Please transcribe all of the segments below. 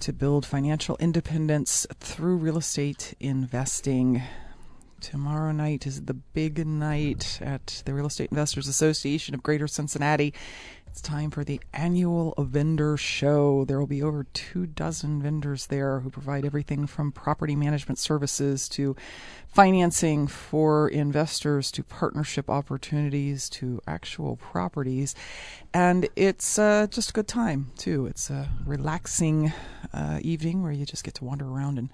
to build financial independence through real estate investing. Tomorrow night is the big night at the Real Estate Investors Association of Greater Cincinnati. It's time for the annual vendor show. There will be over two dozen vendors there who provide everything from property management services to financing for investors to partnership opportunities to actual properties. And it's uh, just a good time, too. It's a relaxing uh, evening where you just get to wander around and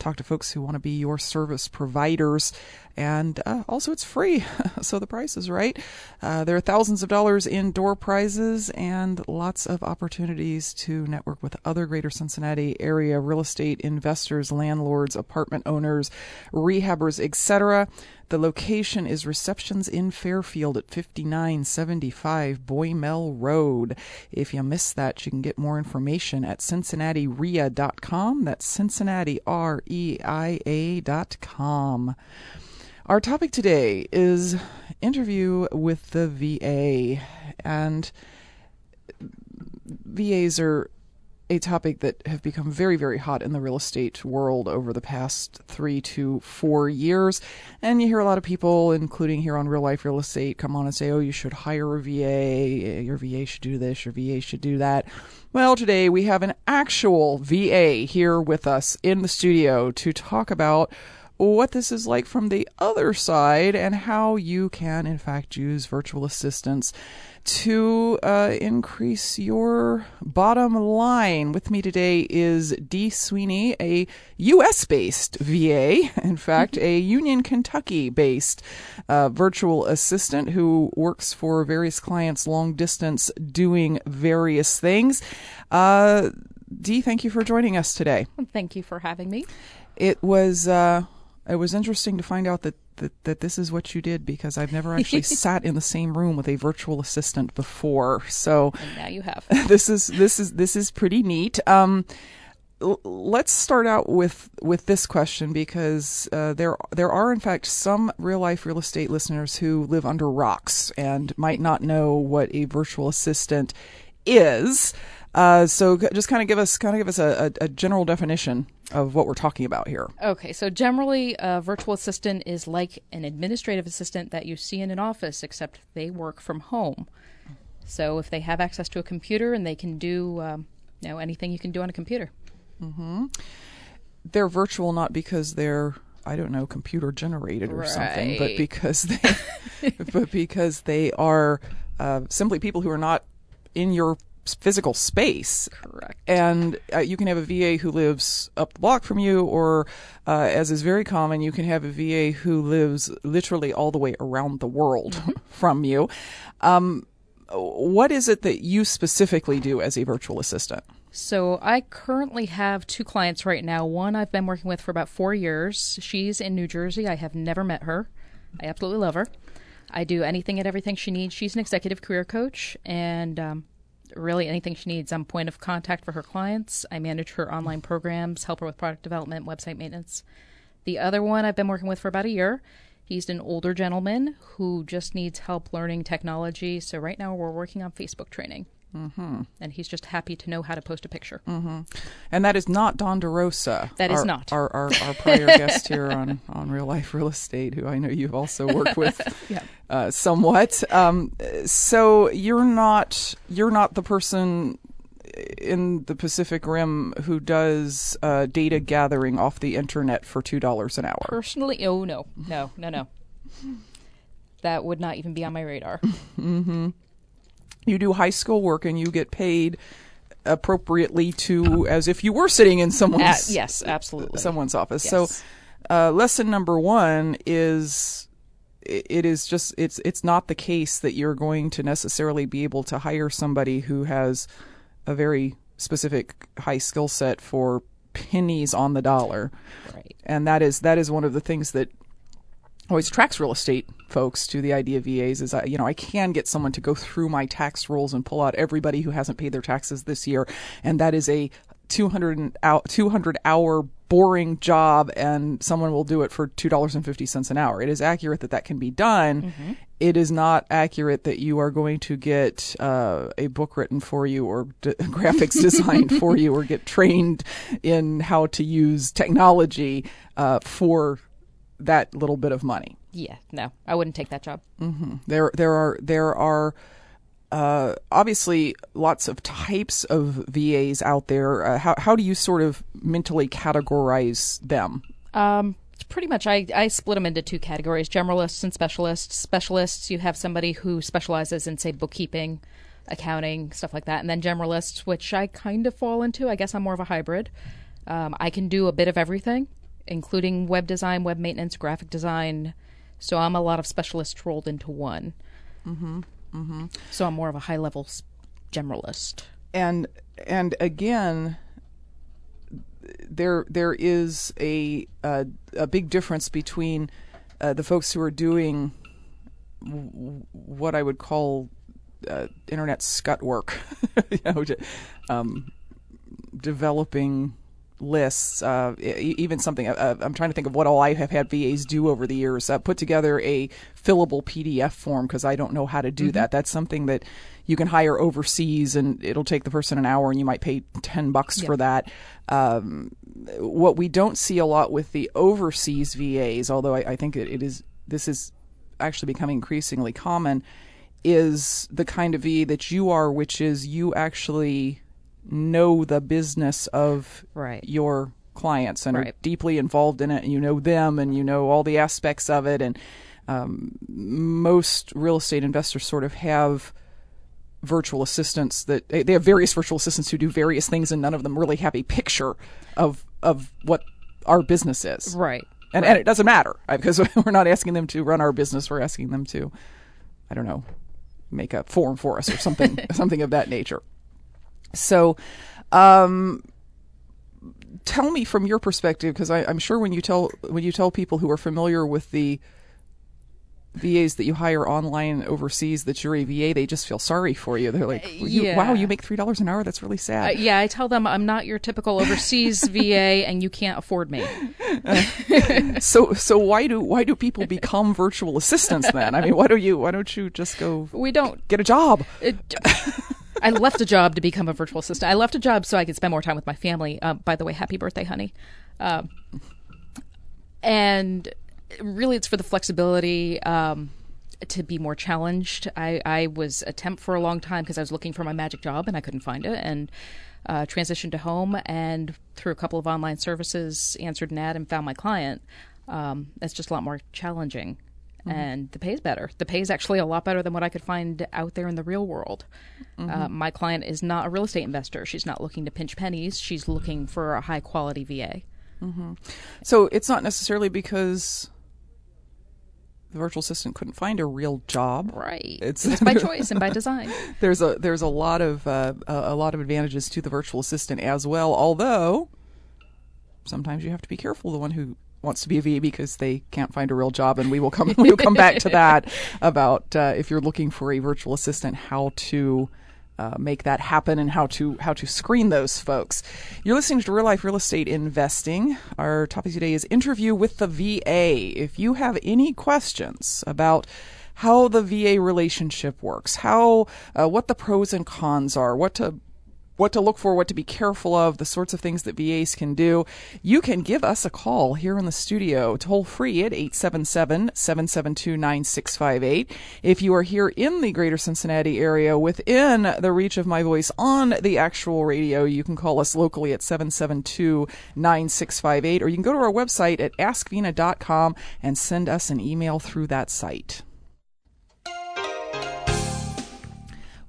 talk to folks who want to be your service providers. And uh, also, it's free, so the price is right. Uh, there are thousands of dollars in door prizes and lots of opportunities to network with other Greater Cincinnati area real estate investors, landlords, apartment owners, rehabbers, etc. The location is Receptions in Fairfield at 5975 Boymel Road. If you missed that, you can get more information at cincinnatireia.com. That's Cincinnati, R E I A.com. Our topic today is interview with the VA. And VAs are a topic that have become very, very hot in the real estate world over the past three to four years. And you hear a lot of people, including here on Real Life Real Estate, come on and say, oh, you should hire a VA, your VA should do this, your VA should do that. Well, today we have an actual VA here with us in the studio to talk about what this is like from the other side and how you can, in fact, use virtual assistants to uh, increase your bottom line. With me today is Dee Sweeney, a U.S. based VA, in fact, a Union, Kentucky based uh, virtual assistant who works for various clients long distance doing various things. Uh, Dee, thank you for joining us today. Thank you for having me. It was uh, it was interesting to find out that, that, that this is what you did because I've never actually sat in the same room with a virtual assistant before. So and now you have. this is this is this is pretty neat. Um, l- let's start out with with this question because uh, there there are in fact some real life real estate listeners who live under rocks and might not know what a virtual assistant is. Uh, so just kind of give us kind of give us a, a, a, general definition of what we're talking about here. Okay, so generally, a virtual assistant is like an administrative assistant that you see in an office, except they work from home. So if they have access to a computer and they can do um, you know anything you can do on a computer. Mm-hmm. They're virtual not because they're I don't know computer generated or right. something, but because they but because they are uh, simply people who are not in your physical space. Correct. And uh, you can have a VA who lives up the block from you, or uh, as is very common, you can have a VA who lives literally all the way around the world mm-hmm. from you. Um, what is it that you specifically do as a virtual assistant? So I currently have two clients right now. One I've been working with for about four years. She's in New Jersey. I have never met her. I absolutely love her. I do anything and everything she needs. She's an executive career coach, and um, really anything she needs. I'm point of contact for her clients. I manage her online programs, help her with product development, website maintenance. The other one I've been working with for about a year. He's an older gentleman who just needs help learning technology. So right now we're working on Facebook training. Mm-hmm. And he's just happy to know how to post a picture. Mm-hmm. And that is not Don DeRosa. That our, not. Our, our, our prior guest here on, on Real Life Real Estate, who I know you've also worked with yeah. uh, somewhat. Um, so you're not you're not the person in the Pacific Rim who does uh, data gathering off the internet for two dollars an hour. Personally, oh no, no, no, no. That would not even be on my radar. You do high school work and you get paid appropriately to as if you were sitting in Uh, someone's yes, absolutely. someone's office. So, uh, lesson number one is it is just it's it's not the case that you're going to necessarily be able to hire somebody who has a very specific high skill set for pennies on the dollar, Right. and that is that is one of the things that always attracts real estate folks to the idea of VAs is I, you know I can get someone to go through my tax rolls and pull out everybody who hasn't paid their taxes this year, and that is a 200 hour, 200 hour boring job, and someone will do it for two dollars and fifty cents an hour. It is accurate that that can be done. It is not accurate that you are going to get uh, a book written for you or d- graphics designed for you or get trained in how to use technology uh, for that little bit of money. Yeah, no, I wouldn't take that job. There, there are there are uh, obviously lots of types of VAs out there. Uh, how how do you sort of mentally categorize them? Um, pretty much, I, I split them into two categories generalists and specialists. Specialists, you have somebody who specializes in, say, bookkeeping, accounting, stuff like that. And then generalists, which I kind of fall into. I guess I'm more of a hybrid. Um, I can do a bit of everything, including web design, web maintenance, graphic design. So I'm a lot of specialists rolled into one. Mm-hmm. Mm-hmm. So I'm more of a high level generalist. and and again there there is a uh, a big difference between uh, the folks who are doing w- what I would call uh, internet scut work, you know, to, um, developing lists, uh, even something. Uh, I'm trying to think of what all I have had VAs do over the years. Uh, put together a fillable PDF form because I don't know how to do that. That's something that you can hire overseas, and it'll take the person an hour, and you might pay ten bucks for that. Um, what we don't see a lot with the overseas VAs, although I, I think it, it is this is actually becoming increasingly common, is the kind of VA that you are, which is you actually know the business of Right. your clients and are deeply involved in it, and you know them, and you know all the aspects of it. And um, most real estate investors sort of have virtual assistants that they they have various virtual assistants who do various things, and none of them really have a picture of of what our business is. Right. And, and it doesn't matter because we're not asking them to run our business. We're asking them to, I don't know, make a form for us or something, something of that nature. So, um, tell me from your perspective, because I'm sure when you tell when you tell people who are familiar with the VAs that you hire online overseas that you're a VA, they just feel sorry for you. They're like, you, yeah. "Wow, you make three dollars an hour? That's really Uh, sad." yeah, I tell them I'm not your typical overseas VA and you can't afford me. so, so why do why do people become virtual assistants then? I mean, why do you why don't you just go We don't get a job? It, I left a job to become a virtual assistant. I left a job so I could spend more time with my family. Um, by the way, happy birthday, honey. Um, and really, it's for the flexibility um, to be more challenged. I, I was a temp for a long time because I was looking for my magic job and I couldn't find it. And uh, transitioned to home and through a couple of online services, answered an ad and found my client. Um, it's just a lot more challenging. And the pay is better. The pay is actually a lot better than what I could find out there in the real world. Uh, my client is not a real estate investor. She's not looking to pinch pennies. She's looking for a high quality VA. So it's not necessarily because the virtual assistant couldn't find a real job. Right. It's- It's by choice and by design. There's a there's a lot of uh, a lot of advantages to the virtual assistant as well. Although sometimes you have to be careful the one who wants to be a VA because they can't find a real job, and we will come we will come back to that about uh, if you're looking for a virtual assistant, how to. Uh, make that happen and how to how to screen those folks. You're listening to Real Life Real Estate Investing. Our topic today is interview with the VA. If you have any questions about how the VA relationship works, how uh, what the pros and cons are, what to what to look for, what to be careful of, the sorts of things that VAs can do, you can give us a call here in the studio, toll free at 877 772 9658. If you are here in the greater Cincinnati area within the reach of my voice on the actual radio, you can call us locally at 772 9658, or you can go to our website at askvena.com and send us an email through that site.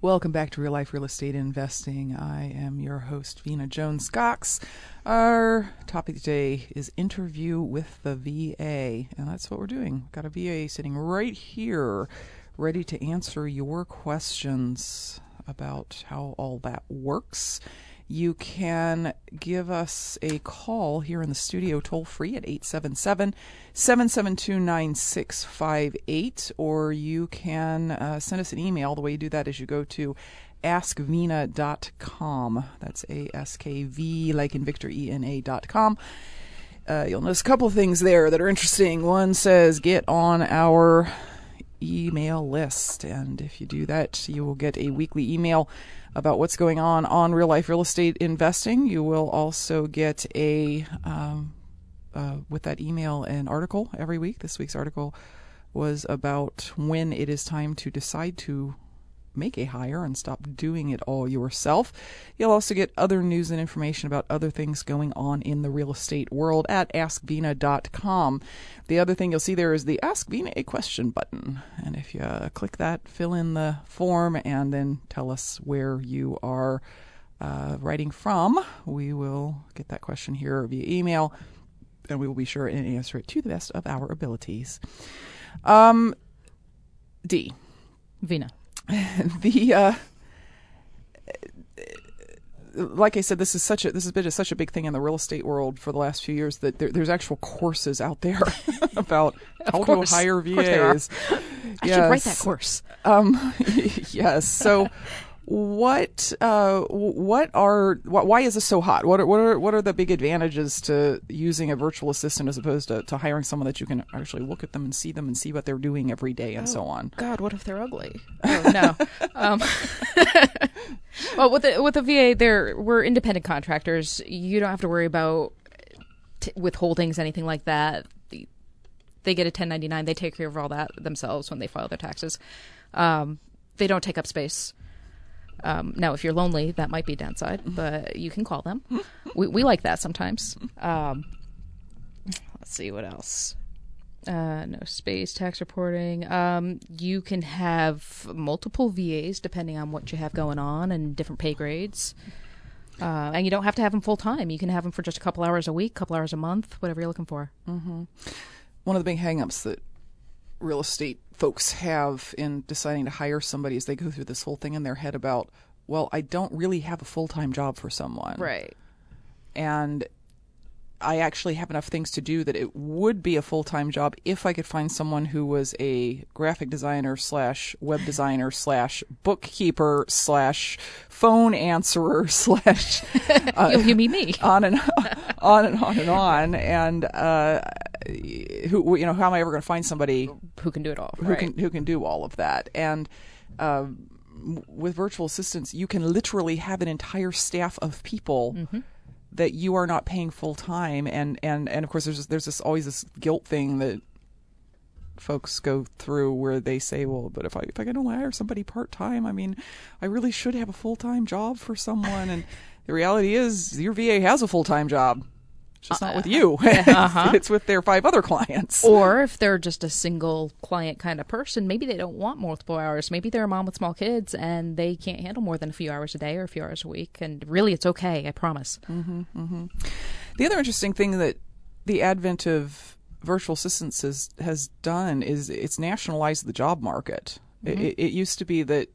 Welcome back to Real Life Real Estate Investing. I am your host, Vena Jones Cox. Our topic today is interview with the VA, and that's what we're doing. We've got a VA sitting right here, ready to answer your questions about how all that works you can give us a call here in the studio toll free at 877 772 9658, or you can uh, send us an email. The way you do that is you go to askvena.com. That's A S K V, like in Victor E N A.com. Uh, you'll notice a couple things there that are interesting. One says get on our email list, and if you do that, you will get a weekly email about what's going on on real life real estate investing. You will also get a um, uh, with that email an article every week. This week's article was about when it is time to decide to make a hire and stop doing it all yourself. You'll also get other news and information about other things going on in the real estate world at askvena.com. The other thing you'll see there is the Ask Vena a Question button. And if you uh, click that, fill in the form and then tell us where you are uh, writing from, we will get that question here via email and we will be sure and answer it to the best of our abilities. Um, D. Vena. the uh, like I said, this is such a this has been a, such a big thing in the real estate world for the last few years that there, there's actual courses out there about how to hire VAs. I yes. should write that course. Um, yes. So what uh, what are why is this so hot? What are, what are what are the big advantages to using a virtual assistant as opposed to, to hiring someone that you can actually look at them and see them and see what they're doing every day and oh, so on? God, what if they're ugly? Oh no. um, well, with the with the VA, they're we're independent contractors. You don't have to worry about t- withholdings, anything like that. they get a 1099. They take care of all that themselves when they file their taxes. Um, they don't take up space. Um, now, if you're lonely, that might be a downside, but you can call them. we, we like that sometimes. Um, let's see what else. Uh, no space tax reporting. Um, you can have multiple VAs depending on what you have going on and different pay grades. Uh, and you don't have to have them full time. You can have them for just a couple hours a week, couple hours a month, whatever you're looking for. Mm-hmm. One of the big hangups that real estate folks have in deciding to hire somebody is they go through this whole thing in their head about, well, I don't really have a full time job for someone. Right. And I actually have enough things to do that it would be a full time job if I could find someone who was a graphic designer slash web designer slash bookkeeper slash phone answerer slash uh, you, you mean me on and on and on and on and uh, who you know how am I ever going to find somebody who can do it all who right. can who can do all of that and. Uh, with virtual assistants, you can literally have an entire staff of people mm-hmm that you are not paying full time and and and of course there's there's this always this guilt thing that folks go through where they say well but if i if i can only hire somebody part time i mean i really should have a full time job for someone and the reality is your va has a full time job it's just not with uh, you. Uh-huh. it's with their five other clients. Or if they're just a single client kind of person, maybe they don't want multiple hours. Maybe they're a mom with small kids and they can't handle more than a few hours a day or a few hours a week. And really, it's okay. I promise. Mm-hmm, mm-hmm. The other interesting thing that the advent of virtual assistants has, has done is it's nationalized the job market. Mm-hmm. It, it used to be that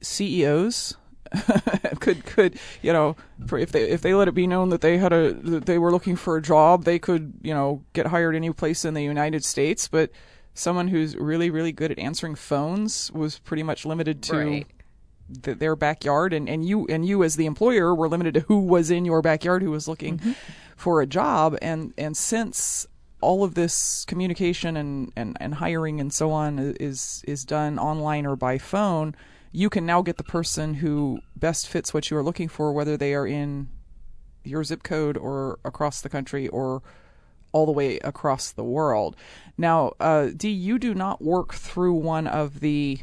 CEOs could could you know for if they if they let it be known that they had a that they were looking for a job they could you know get hired any place in the United States but someone who's really really good at answering phones was pretty much limited to right. the, their backyard and and you and you as the employer were limited to who was in your backyard who was looking mm-hmm. for a job and and since all of this communication and, and, and hiring and so on is is done online or by phone you can now get the person who best fits what you are looking for, whether they are in your zip code or across the country or all the way across the world. Now, uh, Dee, you do not work through one of the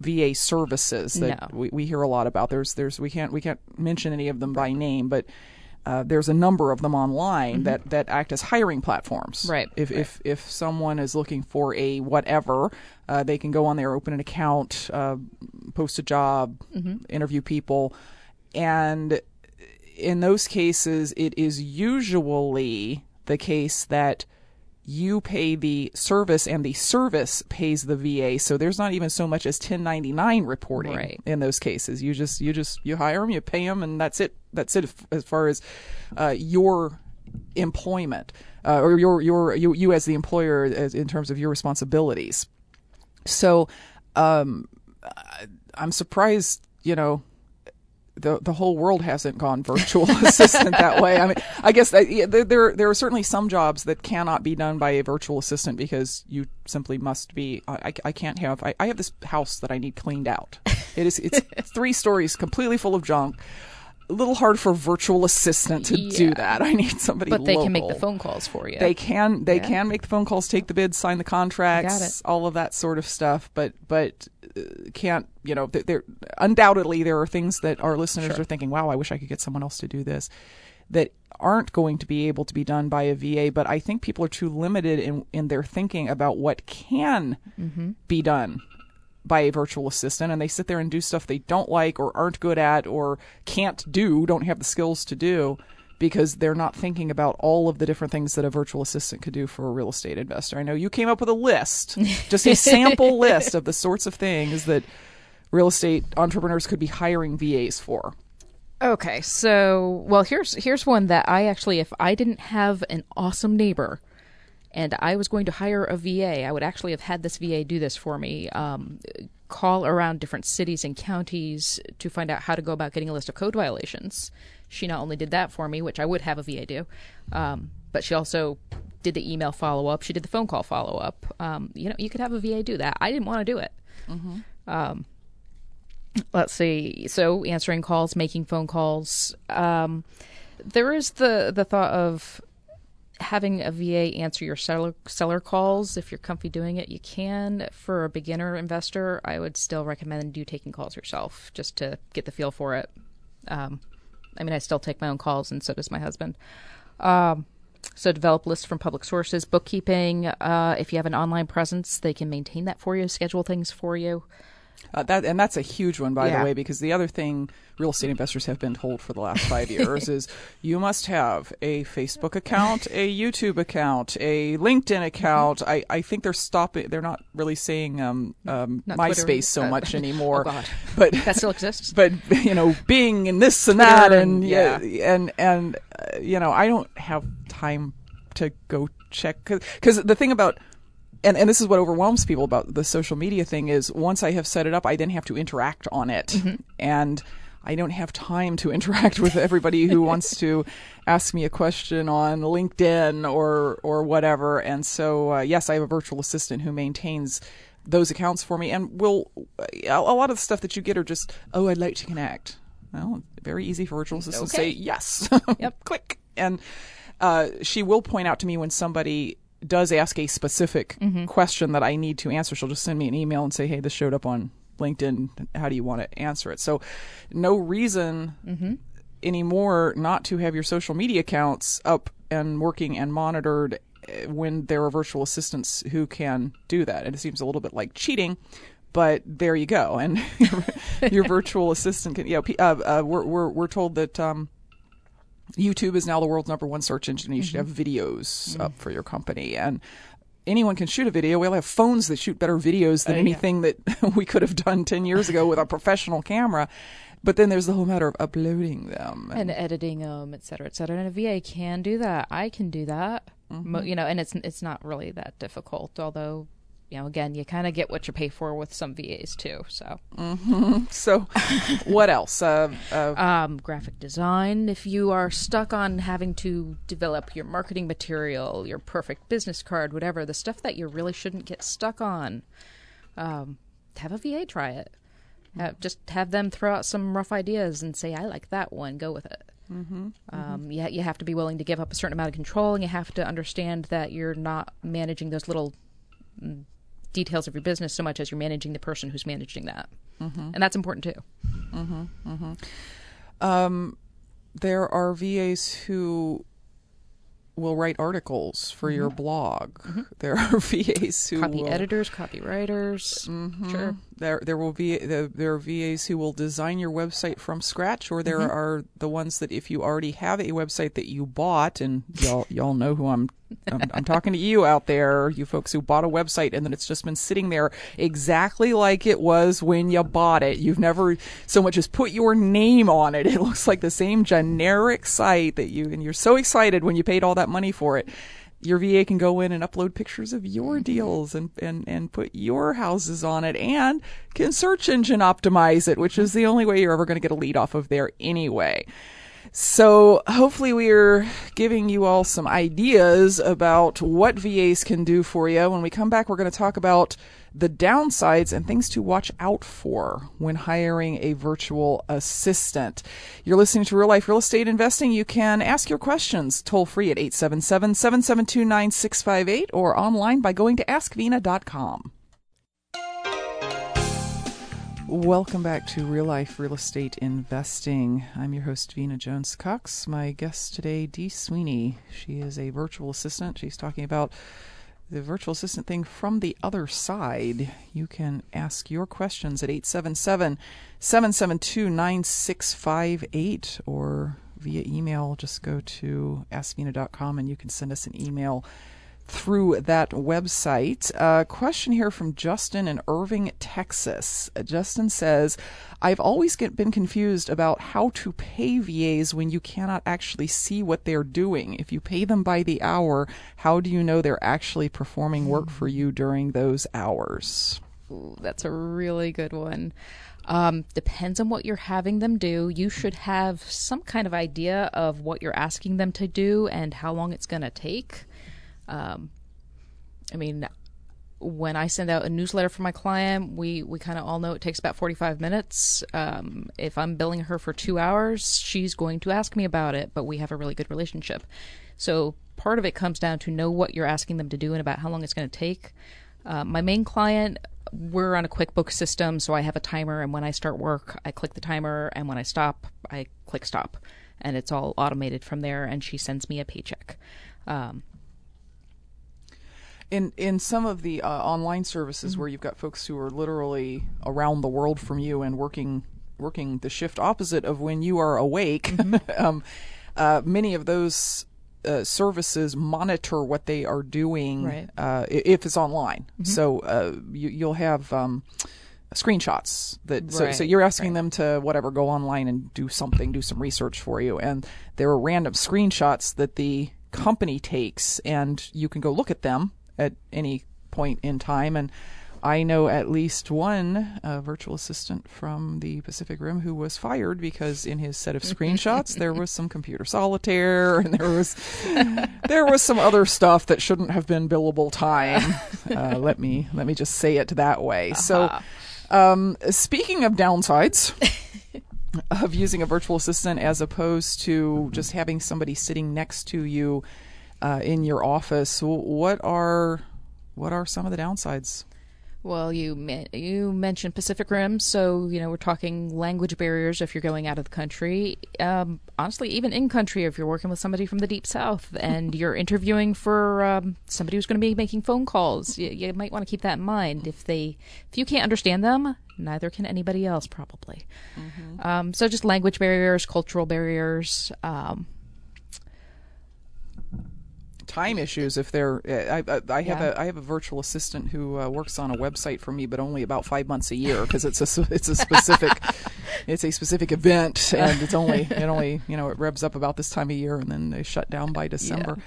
VA services that No. we, we hear a lot about. There's there's we can't we can't mention any of them by name, but uh, there's a number of them online that, that act as hiring platforms. Right, If if if someone is looking for a whatever, uh, they can go on there, open an account, uh, post a job, interview people, and in those cases, it is usually the case that you pay the service and the service pays the VA. So there's not even so much as 1099 reporting Right. in those cases. You just you just you hire them, you pay them, and that's it. That's it as far as uh, your employment uh, or your your you, you as the employer as, in terms of your responsibilities. So um, I'm surprised, you know, the the whole world hasn't gone virtual assistant that way. I mean, I guess that, yeah, there, there are certainly some jobs that cannot be done by a virtual assistant because you simply must be. I, I- I can't have. I, I have this house that I need cleaned out. It is it's three stories, completely full of junk. A little hard for a virtual assistant to do that. I need somebody. But they can make the phone calls for you. They can they Yeah. can make the phone calls, take the bids, sign the contracts, all of that sort of stuff. But but uh, can't you know? There undoubtedly there are things that our listeners Sure. are thinking, "Wow, I wish I could get someone else to do this." That aren't going to be able to be done by a VA. But I think people are too limited in in their thinking about what can Mm-hmm. be done by a virtual assistant and they sit there and do stuff they don't like or aren't good at or can't do, don't have the skills to do because they're not thinking about all of the different things that a virtual assistant could do for a real estate investor. I know you came up with a list, just a sample list of the sorts of things that real estate entrepreneurs could be hiring VAs for. Okay, so well, here's here's one that I actually, if I didn't have an awesome neighbor, and I was going to hire a VA, I would actually have had this VA do this for me. Um, call around different cities and counties to find out how to go about getting a list of code violations. She not only did that for me, which I would have a VA do, um, but she also did the email follow up. She did the phone call follow up. Um, you know, you could have a VA do that. I didn't want to do it. Um, let's see so answering calls making phone calls um, there is the the thought of having a va answer your seller seller calls if you're comfy doing it you can. For a beginner investor i would still recommend you taking calls yourself just to get the feel for it. Um, i mean i still take my own calls and so does my husband. Um, so develop lists from public sources bookkeeping uh, if you have an online presence they can maintain that for you schedule things for you Uh, that and that's a huge one, by Yeah. the way, because the other thing real estate investors have been told for the last five years is you must have a Facebook account, a YouTube account, a LinkedIn account. I, I think they're stopping. They're not really saying um, um, Not Twitter. MySpace so Uh, much anymore. oh. But that still exists but you know, Bing and this and that, and and- yeah, and and uh, you know, I don't have time to go check because the thing about and, and this is what overwhelms people about the social media thing is once I have set it up, I then have to interact on it, Mm-hmm. and I don't have time to interact with everybody who wants to ask me a question on LinkedIn or or whatever. And so, uh, yes, I have a virtual assistant who maintains those accounts for me, and will a lot of the stuff that you get are just, oh, I'd like to connect. Well, very easy for virtual assistants to say yes. Yep. Click. And uh, she will point out to me when somebody does ask a specific Mm-hmm. question that I need to answer. She'll just send me an email and say, hey, this showed up on LinkedIn. How do you want to answer it? So, no reason Mm-hmm. anymore not to have your social media accounts up and working and monitored eh, when there are virtual assistants who can do that. And it seems a little bit like cheating. But there you go, and your virtual assistant can. You know, uh, uh, we're we're we're told that um, YouTube is now the world's number one search engine. You should have videos up for your company, and anyone can shoot a video. We all have phones that shoot better videos than Uh, yeah. anything that we could have done ten years ago with a professional camera. But then there's the whole matter of uploading them. and editing them, et cetera, et cetera. And a VA can do that. I can do that. Mo- you know, and it's it's not really that difficult. Although, you know, again, you kind of get what you pay for with some VAs too. So, so, what else? Uh, uh, um, graphic design. If you are stuck on having to develop your marketing material, your perfect business card, whatever, the stuff that you really shouldn't get stuck on, um, have a VA try it. Have, just have them throw out some rough ideas and say, "I like that one. Go with it." Mm-hmm, um, You, you have to be willing to give up a certain amount of control, and you have to understand that you're not managing those little mm, details of your business so much as you're managing the person who's managing that, mm-hmm. and that's important too. Mm-hmm. Mm-hmm. Um, there are VAs who will write articles for your blog. There are VAs who Copy will, editors, copywriters, sure. There, there will be the, there are VAs who will design your website from scratch, or there mm-hmm. are the ones that if you already have a website that you bought, and y'all y'all know who I'm, I'm I'm talking to you out there, you folks who bought a website and then it's just been sitting there exactly like it was when you bought it. You've never so much as put your name on it. It looks like the same generic site that you and you're so excited when you paid all that money for it your VA can go in and upload pictures of your deals and, and, and put your houses on it and can search engine optimize it, which is the only way you're ever going to get a lead off of there anyway. So hopefully we're giving you all some ideas about what VAs can do for you. When we come back, we're going to talk about the downsides and things to watch out for when hiring a virtual assistant. You're listening to Real Life Real Estate Investing. You can ask your questions toll free at 877 772 9658 or online by going to askvena.com. Welcome back to Real Life Real Estate Investing. I'm your host, Vena Jones Cox. My guest today, Dee Sweeney. She is a virtual assistant. She's talking about the virtual assistant thing from the other side. You can ask your questions at 877 772 9658 or via email. Just go to askvena.com and you can send us an email through that website. A question here from Justin in Irving, Texas. Justin says, I've always get, been confused about how to pay VAs when you cannot actually see what they're doing. If you pay them by the hour, how do you know they're actually performing work for you during those hours? That's a really good one. Um, depends on what you're having them do. You should have some kind of idea of what you're asking them to do and how long it's going to take. Um, I mean, when I send out a newsletter for my client, we, we kind of all know it takes about 45 minutes. Um, if I'm billing her for two hours, she's going to ask me about it, but we have a really good relationship. So part of it comes down to know what you're asking them to do and about how long it's going to take. Uh, my main client, we're on a QuickBooks system, so I have a timer, and when I start work, I click the timer, and when I stop, I click stop. And it's all automated from there, and she sends me a paycheck. Um, in in some of the uh, online services where you've got folks who are literally around the world from you and working working the shift opposite of when you are awake, um, uh, many of those uh, services monitor what they are doing Right. uh, if it's online. So uh, you, you'll have. Um, screenshots that so, so you're asking them to whatever go online and do something do some research for you and there are random screenshots that the company takes and you can go look at them at any point in time and I know at least one uh, virtual assistant from the Pacific Rim who was fired because in his set of screenshots there was some computer solitaire and there was there was some other stuff that shouldn't have been billable time. Uh, let me let me just say it that way. So, um, speaking of downsides of using a virtual assistant as opposed to just having somebody sitting next to you uh, in your office, what are what are some of the downsides? Well, you you mentioned Pacific Rim, so you know we're talking language barriers if you're going out of the country. Um, honestly, even in country, if you're working with somebody from the deep south and you're interviewing for um, somebody who's going to be making phone calls, you, you might want to keep that in mind. If they if you can't understand them, neither can anybody else probably. Um, so just language barriers, cultural barriers. Time issues if they're I, I, I have Yeah. a I have a virtual assistant who uh, works on a website for me but only about 5 months a year because it's a it's a specific it's a specific event and it's only it only you know it revs up about this time of year and then they shut down by December.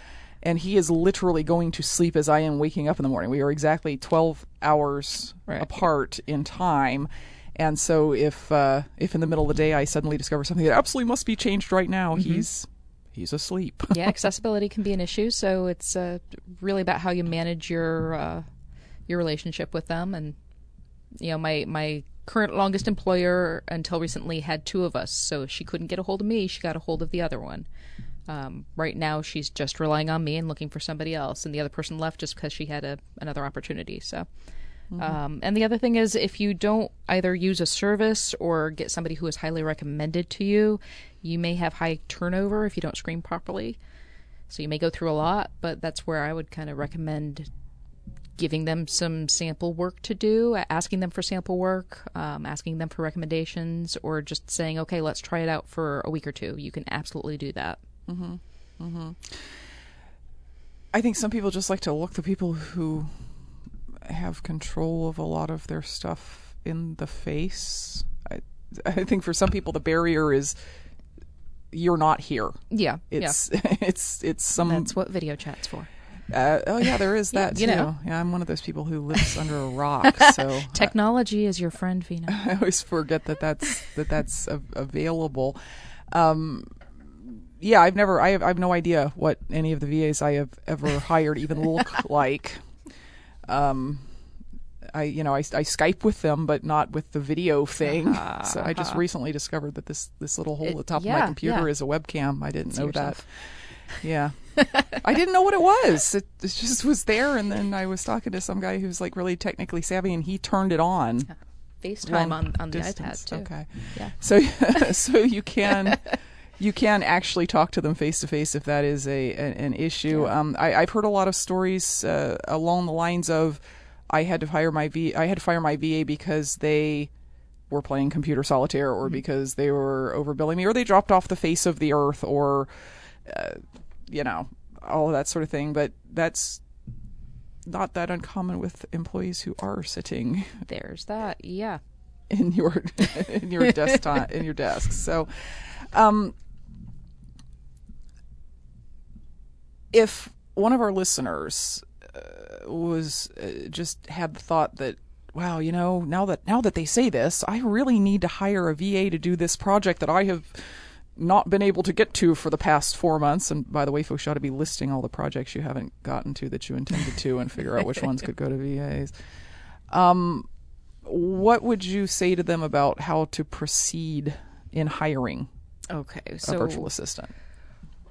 And he is literally going to sleep as I am waking up in the morning. We are exactly 12 hours Right. apart in time. And so if uh, if in the middle of the day I suddenly discover something that absolutely must be changed right now he's he's asleep yeah, accessibility can be an issue, so it's uh, really about how you manage your uh, your relationship with them. And you know, my my current longest employer until recently had two of us, so she couldn't get a hold of me. She got a hold of the other one. Um, right now, she's just relying on me and looking for somebody else, and the other person left just because she had a, another opportunity. So, um, and the other thing is, if you don't either use a service or get somebody who is highly recommended to you, you may have high turnover if you don't screen properly. So you may go through a lot, but that's where I would kind of recommend giving them some sample work to do, asking them for sample work, um, asking them for recommendations, or just saying, okay, let's try it out for a week or two. You can absolutely do that. I think some people just like to look the people who have control of a lot of their stuff in the face. I, I think for some people the barrier is you're not here. Yeah, It's it's it's some. That's what video chat's for. uh, oh yeah there is Yeah, that you too. know. Yeah, I'm one of those people who lives under a rock. So Technology is your friend, Vena. I always forget that that's that that's a- available. Um, yeah, I've never. I have. I have no idea what any of the VAs I have ever hired even look like. Um, I you know I, I Skype with them, but not with the video thing. so I just recently discovered that this this little hole at the top of my computer yeah. is a webcam. I didn't See know yourself. that. Yeah. I didn't know what it was. It, it just was there, and then I was talking to some guy who's like really technically savvy, and he turned it on. FaceTime on, on the distance. iPad too. Okay. Yeah. So so you can you can actually talk to them face to face if that is a, a an issue. Um, I, I've heard a lot of stories uh, along the lines of I had to hire my V I had to fire my VA because they were playing computer solitaire or because they were overbilling me or they dropped off the face of the earth or uh, you know all of that sort of thing. But that's not that uncommon with employees who are sitting There's that. Yeah. in your in your desktop in your desk. So, um, if one of our listeners uh, was uh, just had the thought that, wow, you know, now that now that they say this, I really need to hire a VA to do this project that I have not been able to get to for the past four months. And by the way, folks, you ought to be listing all the projects you haven't gotten to that you intended to, and figure out which ones could go to VAs. Um, what would you say to them about how to proceed in hiring Okay. so a virtual assistant?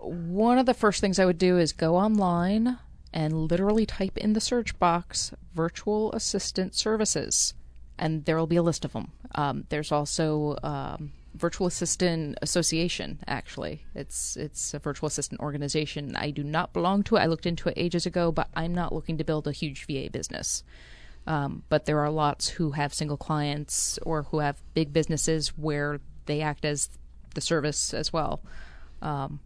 One of the first things I would do is go online and literally type in the search box virtual assistant services, and there will be a list of them. Um, there's also um, virtual assistant association. Actually, it's it's a virtual assistant organization. I do not belong to it. I looked into it ages ago, but I'm not looking to build a huge VA business. Um, but there are lots who have single clients or who have big businesses where they act as the service as well. Um,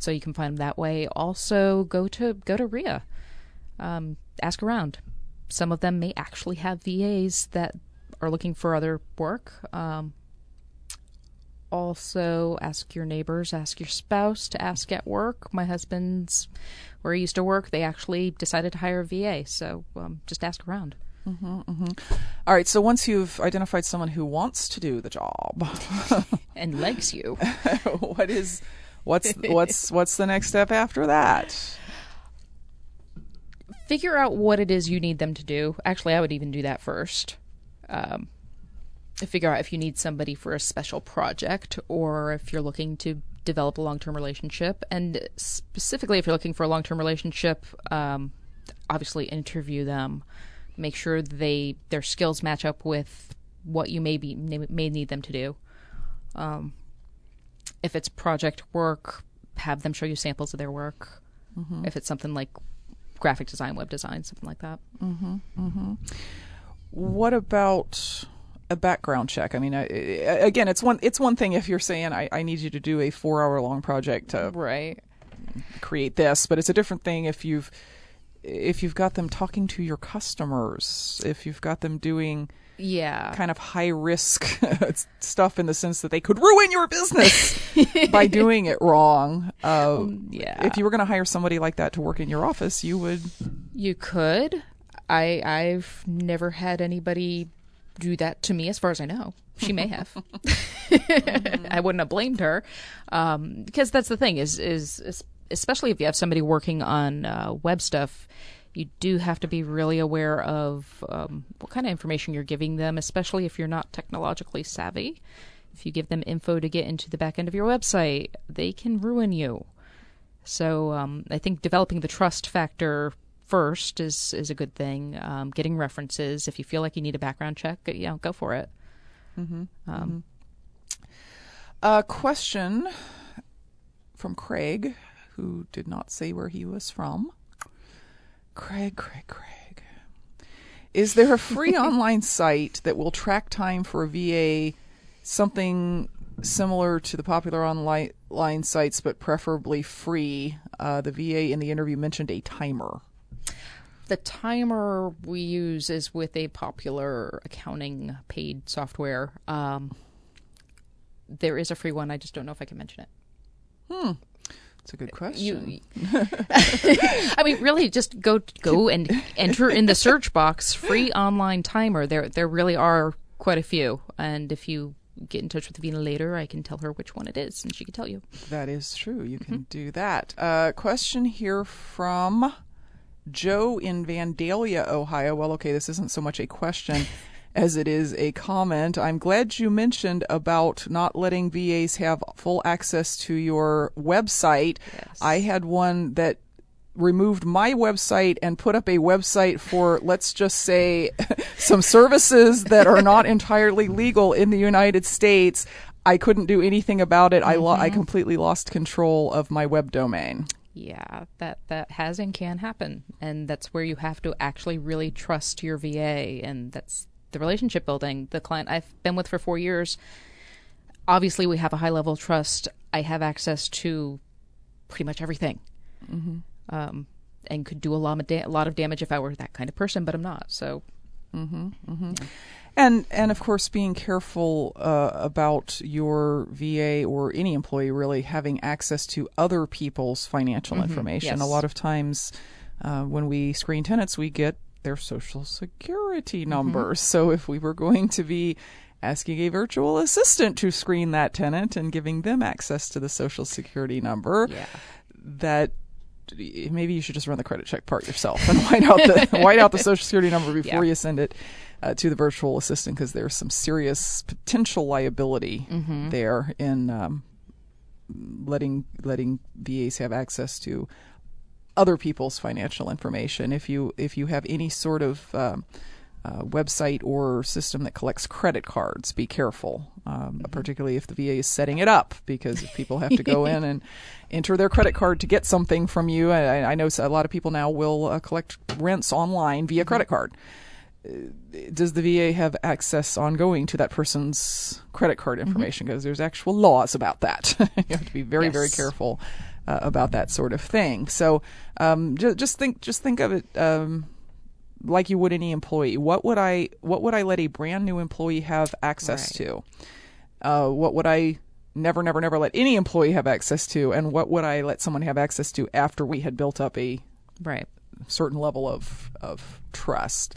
so you can find them that way. Also, go to go to REIA, um, ask around. Some of them may actually have VAs that are looking for other work. Um, also, ask your neighbors, ask your spouse to ask at work. My husband's where he used to work. They actually decided to hire a VA, so um, just ask around. All right. So once you've identified someone who wants to do the job, And likes you. what is what's what's what's the next step after that? figure out what it is you need them to do. Actually, I would even do that first. Um, figure out if you need somebody for a special project or if you're looking to develop a long term relationship. And specifically, if you're looking for a long term relationship, um, obviously interview them. Make sure they their skills match up with what you may be may need them to do. Um, if it's project work, have them show you samples of their work. Mm-hmm. If it's something like graphic design, web design, something like that. Mm-hmm. Mm-hmm. What about a background check? I mean, I, I- again, it's one it's one thing if you're saying I, I need you to do a four hour long project to Right. create this, but it's a different thing if you've if you've got them talking to your customers, if you've got them doing Yeah. kind of high risk stuff in the sense that they could ruin your business by doing it wrong. Uh, yeah. If you were going to hire somebody like that to work in your office, you would. You could. I I've never had anybody do that to me, as far as I know. She may have. I wouldn't have blamed her, um, because that's the thing is, is is especially if you have somebody working on uh, web stuff, you do have to be really aware of um, what kind of information you're giving them, especially if you're not technologically savvy. If you give them info to get into the back end of your website, they can ruin you. So um, I think developing the trust factor first is is a good thing. Um, getting references if you feel like you need a background check, you know, go for it. Mm-hmm. Um, mm-hmm. A question from Craig, who did not say where he was from. Craig, Craig, Craig. Is there a free online site that will track time for a VA, something similar to the popular online sites, but preferably free? Uh, the VA in the interview mentioned a timer. The timer we use is with a popular accounting paid software. Um, there is a free one. I just don't know if I can mention it. Hmm. It's a good question. You, I mean, really, just go go and enter in the search box "free online timer." There, there really are quite a few, and if you get in touch with Vena later, I can tell her which one it is, and she can tell you. That is true. You can mm-hmm. do that. Uh, question here from Joe in Vandalia, Ohio. Well, okay, this isn't so much a question as it is a comment. I'm glad you mentioned about not letting VAs have full access to your website. Yes. I had one that removed my website and put up a website for, let's just say, some services that are not entirely legal in the United States. I couldn't do anything about it. Mm-hmm. I lo- I mm-hmm. completely lost control of my web domain. Yeah, that that has and can happen, and that's where you have to actually really trust your VA, and that's the relationship building. The client I've been with for four years, obviously, we have a high level of trust. I have access to pretty much everything, mm-hmm. um, and could do a lot of da- a lot of damage if I were that kind of person, but I'm not. So. Mm-hmm, mm-hmm. Yeah. And and of course, being careful uh, about your VA or any employee really having access to other people's financial mm-hmm. information. Yes. A lot of times, uh, when we screen tenants, we get their social security mm-hmm. numbers. So if we were going to be asking a virtual assistant to screen that tenant and giving them access to the social security number, yeah. that maybe you should just run the credit check part yourself and white out the white out the social security number before yeah. you send it uh, to the virtual assistant because there's some serious potential liability mm-hmm. there in um, letting letting VAs have access to other people's financial information. If you if you have any sort of um, uh, website or system that collects credit cards, be careful, um, mm-hmm. particularly if the VA is setting it up, because if people have to go in and enter their credit card to get something from you, I, I know a lot of people now will uh, collect rents online via mm-hmm. credit card does the VA have access ongoing to that person's credit card mm-hmm. information? Because mm-hmm. there's actual laws about that. you have to be very, yes. very careful uh, about that sort of thing. So um, just, just think, just think of it um, like you would any employee. What would I, what would I let a brand new employee have access right. to? Uh, what would I never, never, never let any employee have access to? And what would I let someone have access to after we had built up a right certain level of of trust?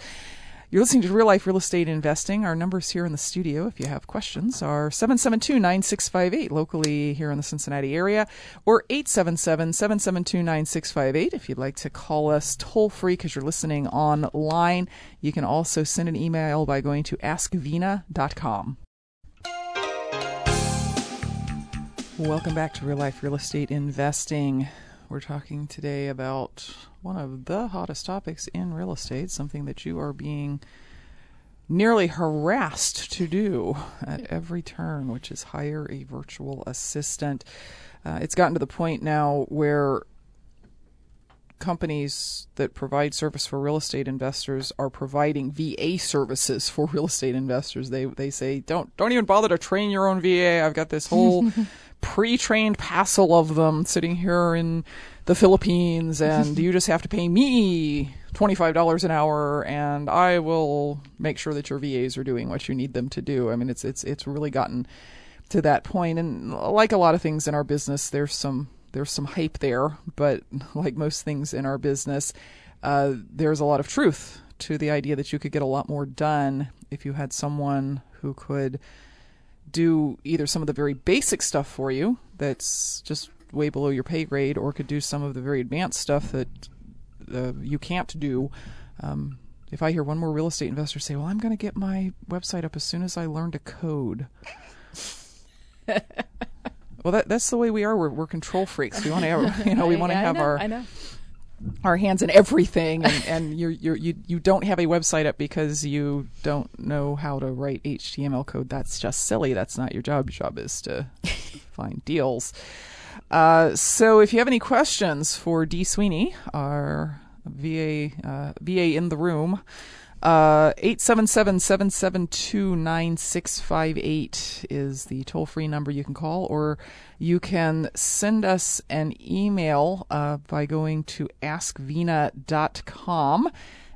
You're listening to Real Life Real Estate Investing. Our numbers here in the studio, if you have questions, are 772 9658 locally here in the Cincinnati area, or 877 772 9658 if you'd like to call us toll free because you're listening online. You can also send an email by going to askvena.com. Welcome back to Real Life Real Estate Investing. We're talking today about one of the hottest topics in real estate, something that you are being nearly harassed to do at every turn, which is hire a virtual assistant. Uh, it's gotten to the point now where companies that provide service for real estate investors are providing VA services for real estate investors. They they say don't don't even bother to train your own VA. I've got this whole pre-trained passel of them sitting here in the Philippines, and you just have to pay me $25 an hour and I will make sure that your VAs are doing what you need them to do. I mean, it's, it's, it's really gotten to that point. And like a lot of things in our business, there's some, there's some hype there, but like most things in our business, uh, there's a lot of truth to the idea that you could get a lot more done if you had someone who could do either some of the very basic stuff for you that's just way below your pay grade or could do some of the very advanced stuff that uh, you can't do. Um, if I hear one more real estate investor say, "Well, I'm going to get my website up as soon as I learn to code," well, that that's the way we are. We're, we're control freaks. We want to, you know, we want to have know, our I know. Our hands in everything, and, and you're, you're, you you don't have a website up because you don't know how to write HTML code. That's just silly. That's not your job. Your job is to find deals. Uh, so, if you have any questions for Dee Sweeney, our VA uh, VA in the room. Uh, 877-772-9658 is the toll-free number you can call, or you can send us an email uh, by going to askvena.com.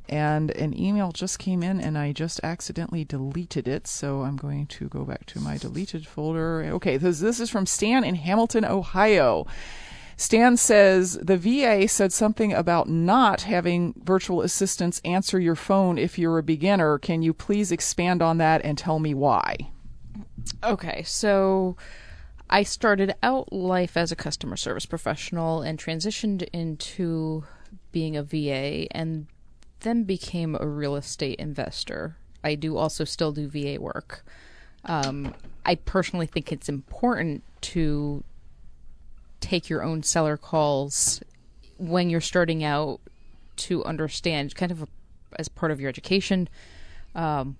And an email just came in, and I just accidentally deleted it, so I'm going to go back to my deleted folder. Okay, this, this is from Stan in Hamilton, Ohio. Stan says the VA said something about not having virtual assistants answer your phone if you're a beginner. Can you please expand on that and tell me why? Okay, so I started out life as a customer service professional and transitioned into being a VA and then became a real estate investor. I do also still do VA work. Um, I personally think it's important to take your own seller calls when you're starting out to understand, kind of as part of your education. Um,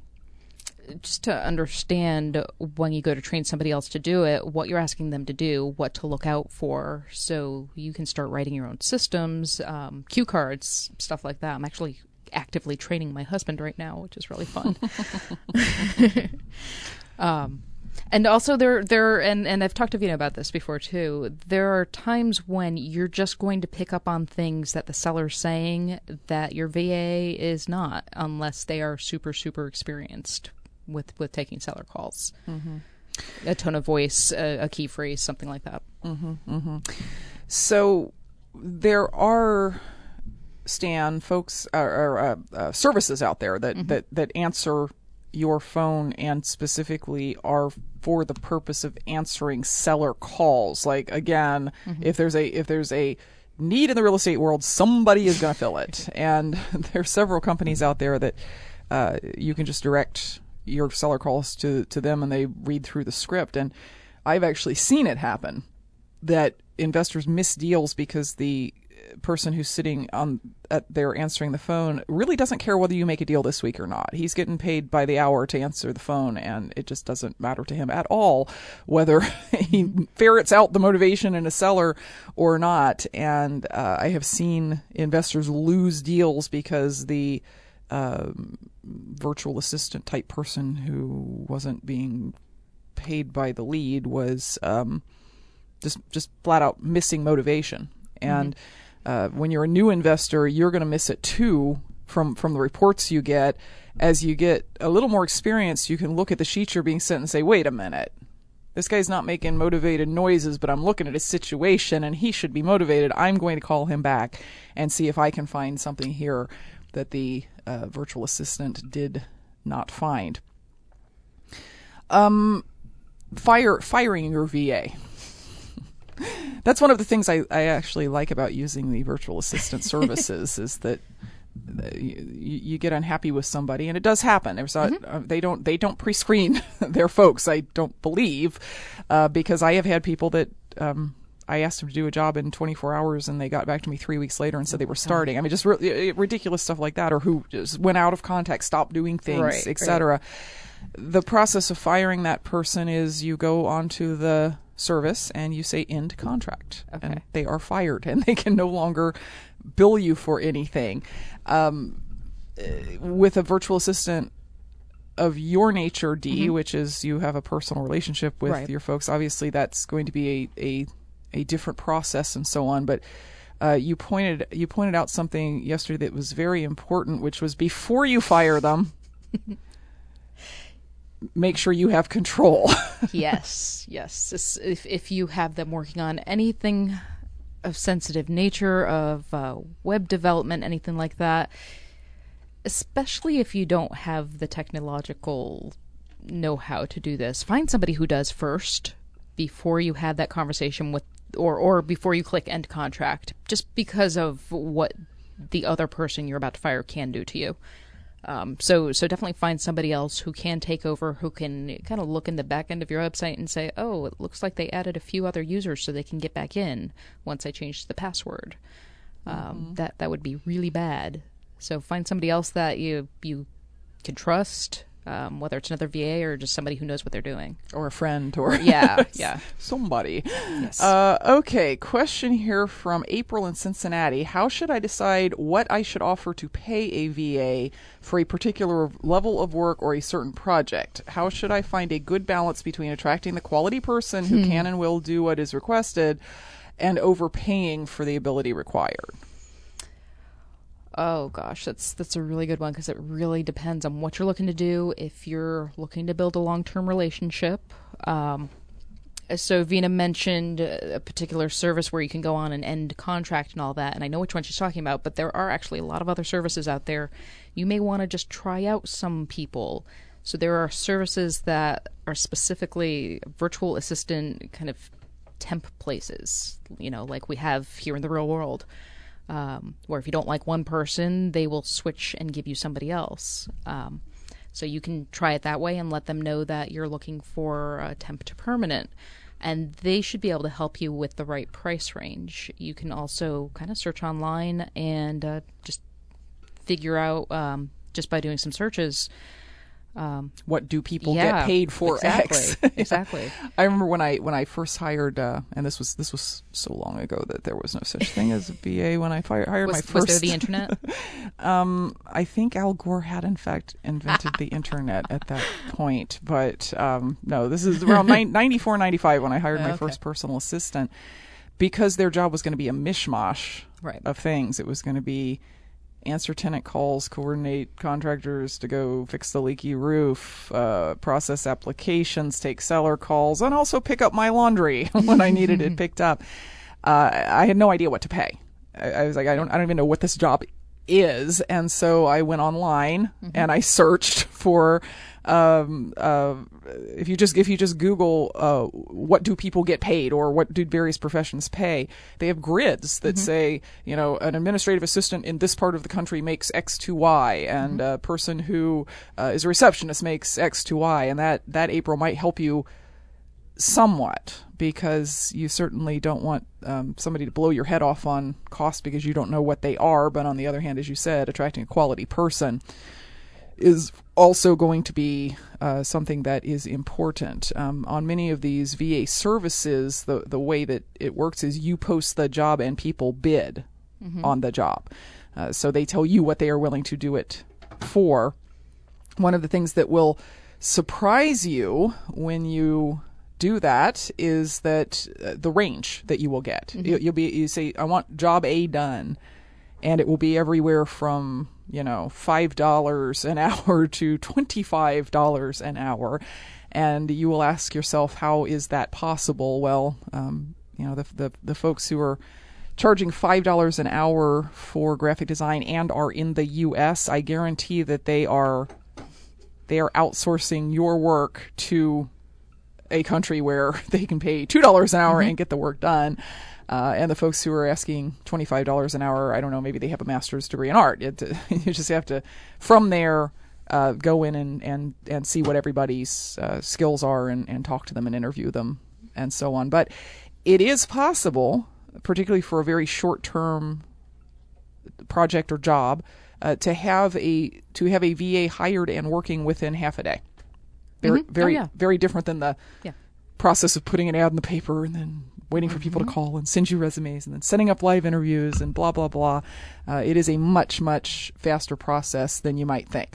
just to understand when you go to train somebody else to do it, what you're asking them to do, what to look out for, so you can start writing your own systems, um, cue cards, stuff like that. I'm actually actively training my husband right now, which is really fun. um, and also there there and and I've talked to Vena about this before too. There are times when you're just going to pick up on things that the seller's saying that your VA is not unless they are super super experienced with with taking seller calls. Mm-hmm. A tone of voice, a, a, key phrase, something like that. Mm-hmm, mm-hmm. So there are Stan folks or, or uh, uh, services out there that, that that answer your phone and specifically are for the purpose of answering seller calls. Like again, mm-hmm. if there's a if there's a need in the real estate world, somebody is going to fill it. And there are several companies out there that uh, you can just direct your seller calls to to them, and they read through the script. And I've actually seen it happen that investors miss deals because the person who's sitting on at there answering the phone really doesn't care whether you make a deal this week or not. He's getting paid by the hour to answer the phone, and it just doesn't matter to him at all whether he ferrets out the motivation in a seller or not. And uh, I have seen investors lose deals because the um, virtual assistant type person who wasn't being paid by the lead was um, just just flat out missing motivation and. Mm-hmm uh, when you're a new investor, you're going to miss it too from from the reports you get. As you get a little more experience, you can look at the sheets you're being sent and say, "Wait a minute." This guy's not making motivated noises, but I'm looking at his situation and he should be motivated. I'm going to call him back and see if I can find something here that the uh, virtual assistant did not find. Um, fire firing your VA that's one of the things I, I actually like about using the virtual assistant services is that you, you, get unhappy with somebody, and it does happen. There's mm-hmm. uh, they don't they don't pre-screen their folks. I don't believe uh, because I have had people that. Um, I asked them to do a job in 24 hours, and they got back to me three weeks later and said they were starting. I mean, just re- ridiculous stuff like that, or who just went out of contact, stopped doing things, right, etc. Right. The process of firing that person is you go onto the service and you say end contract okay. and they are fired and they can no longer bill you for anything um, with a virtual assistant of your nature d mm-hmm. which is you have a personal relationship with right. your folks obviously that's going to be a, a, a different process and so on but uh, you pointed you pointed out something yesterday that was very important which was before you fire them make sure you have control. yes, yes. If if you have them working on anything of sensitive nature, of uh, web development, anything like that, especially if you don't have the technological know-how to do this, find somebody who does first before you have that conversation with or or before you click end contract just because of what the other person you're about to fire can do to you. Um, so so definitely find somebody else who can take over, who can kind of look in the back end of your website and say, oh, it looks like they added a few other users so they can get back in once I changed the password. Um, mm-hmm. That that would be really bad. So find somebody else that you you can trust, um, whether it's another VA or just somebody who knows what they're doing, or a friend, or yeah, yeah, somebody. Yes. Uh, okay, question here from April in Cincinnati: How should I decide what I should offer to pay a VA for a particular level of work or a certain project? How should I find a good balance between attracting the quality person who hmm. can and will do what is requested, and overpaying for the ability required? Oh gosh, that's that's a really good one because it really depends on what you're looking to do. If you're looking to build a long-term relationship, um, so Vena mentioned a particular service where you can go on and end contract and all that, and I know which one she's talking about. But there are actually a lot of other services out there. You may want to just try out some people. So there are services that are specifically virtual assistant kind of temp places. You know, like we have here in the real world um, where if you don't like one person, they will switch and give you somebody else. Um, so you can try it that way and let them know that you're looking for a temp to permanent. And they should be able to help you with the right price range. You can also kind of search online and uh, just figure out, um, just by doing some searches, um, what do people yeah, get paid for exactly, X? exactly. I remember when I when I first hired, uh, and this was this was so long ago that there was no such thing as a VA. When I fired, hired was, my first, was there the internet? um, I think Al Gore had in fact invented the internet at that point, but um, no, this is around 94, 95 when I hired my okay. first personal assistant because their job was going to be a mishmash right. of things. It was going to be answer tenant calls, coordinate contractors to go fix the leaky roof, uh, process applications, take seller calls, and also pick up my laundry when I needed it picked up. Uh, I had no idea what to pay. I, I, was like, I don't, I don't even know what this job is, and so I went online mm-hmm. and I searched for um, uh, if you just if you just Google uh, what do people get paid or what do various professions pay, they have grids that mm-hmm. say you know an administrative assistant in this part of the country makes X to Y, and mm-hmm. a person who uh, is a receptionist makes X to Y, and that that April might help you somewhat because you certainly don't want um, somebody to blow your head off on cost because you don't know what they are. But on the other hand, as you said, attracting a quality person is also going to be uh, something that is important. Um, on many of these VA services, the the way that it works is you post the job and people bid mm-hmm. on the job. Uh, so they tell you what they are willing to do it for. One of the things that will surprise you when you do that is that uh, the range that you will get. Mm-hmm. You, will be you say I want job A done, and it will be everywhere from you know, $5 an hour to $25 an hour. And you will ask yourself, how is that possible? Well, um, you know, the, the, the folks who are charging $5 an hour for graphic design and are in the US, I guarantee that they are they are outsourcing your work to a country where they can pay $2 an hour mm-hmm. and get the work done. Uh, and the folks who are asking $25 an hour, I don't know, maybe they have a master's degree in art. It, you just have to, from there, uh, go in and, and, and see what everybody's uh, skills are and, and talk to them and interview them and so on. But it is possible, particularly for a very short term project or job, uh, to have a to have a VA hired and working within half a day. Very mm-hmm. very oh, yeah. very different than the yeah. process of putting an ad in the paper and then waiting for people to mm-hmm. call and send you resumes and then setting up live interviews and blah blah blah. Uh, it is a much much faster process than you might think.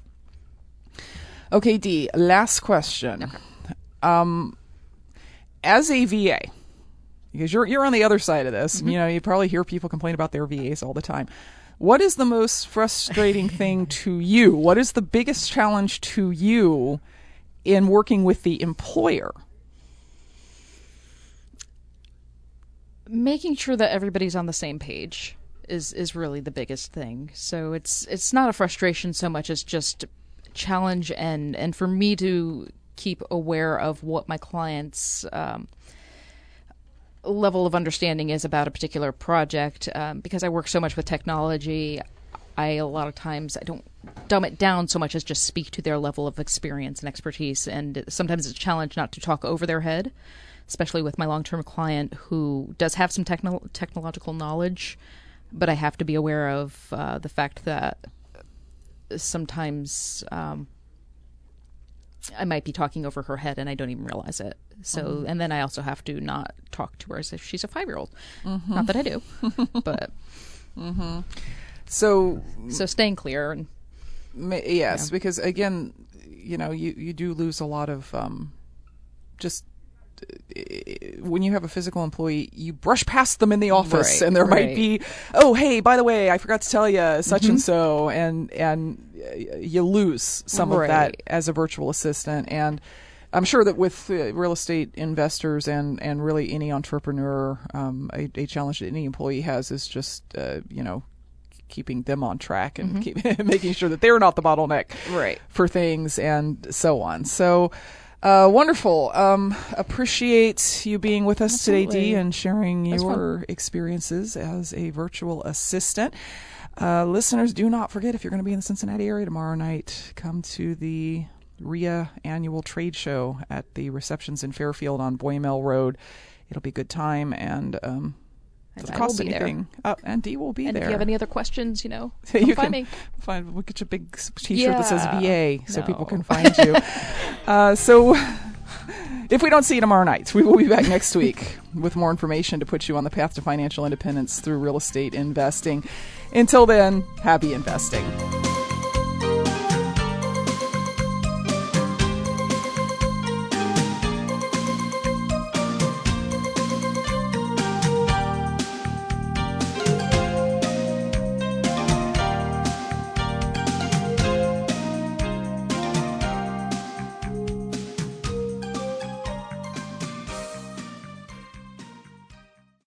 Okay, D. Last question. Okay. Um, as a VA, because you're you're on the other side of this, mm-hmm. you know you probably hear people complain about their VAs all the time. What is the most frustrating thing to you? What is the biggest challenge to you in working with the employer? Making sure that everybody's on the same page is is really the biggest thing. So it's it's not a frustration so much as just challenge and and for me to keep aware of what my clients um, level of understanding is about a particular project. Um, because I work so much with technology, I a lot of times I don't dumb it down so much as just speak to their level of experience and expertise. And sometimes it's a challenge not to talk over their head, especially with my long term client who does have some techno- technological knowledge, but I have to be aware of uh, the fact that sometimes. Um, I might be talking over her head and I don't even realize it. So, mm-hmm. and then I also have to not talk to her as if she's a five year old. Mm-hmm. Not that I do, but. Mm-hmm. So, so staying clear and yes, yeah. because again, you know, you you do lose a lot of um, just when you have a physical employee, you brush past them in the office, right, and there right. might be, oh, hey, by the way, I forgot to tell you such mm-hmm. and so, and and you lose some right. of that as a virtual assistant, and I'm sure that with uh, real estate investors and and really any entrepreneur, um, a, a, challenge that any employee has is just uh, you know keeping them on track and mm-hmm. keep, making sure that they're not the bottleneck right. for things and so on. So. Uh, wonderful. Um, appreciate you being with us Absolutely. today, Dee, and sharing That's your fun. experiences as a virtual assistant. Uh, listeners, do not forget if you're going to be in the Cincinnati area tomorrow night, come to the REIA annual trade show at the receptions in Fairfield on Boymel Road. It'll be a good time, and um, doesn't cost anything. Uh, and Dee will be there. and there. if you have any other questions, you know, you find me. Find, we'll get you a big T-shirt yeah. that says VA, so no. people can find you. uh, so, if we don't see you tomorrow night, we will be back next week with more information to put you on the path to financial independence through real estate investing. Until then, happy investing.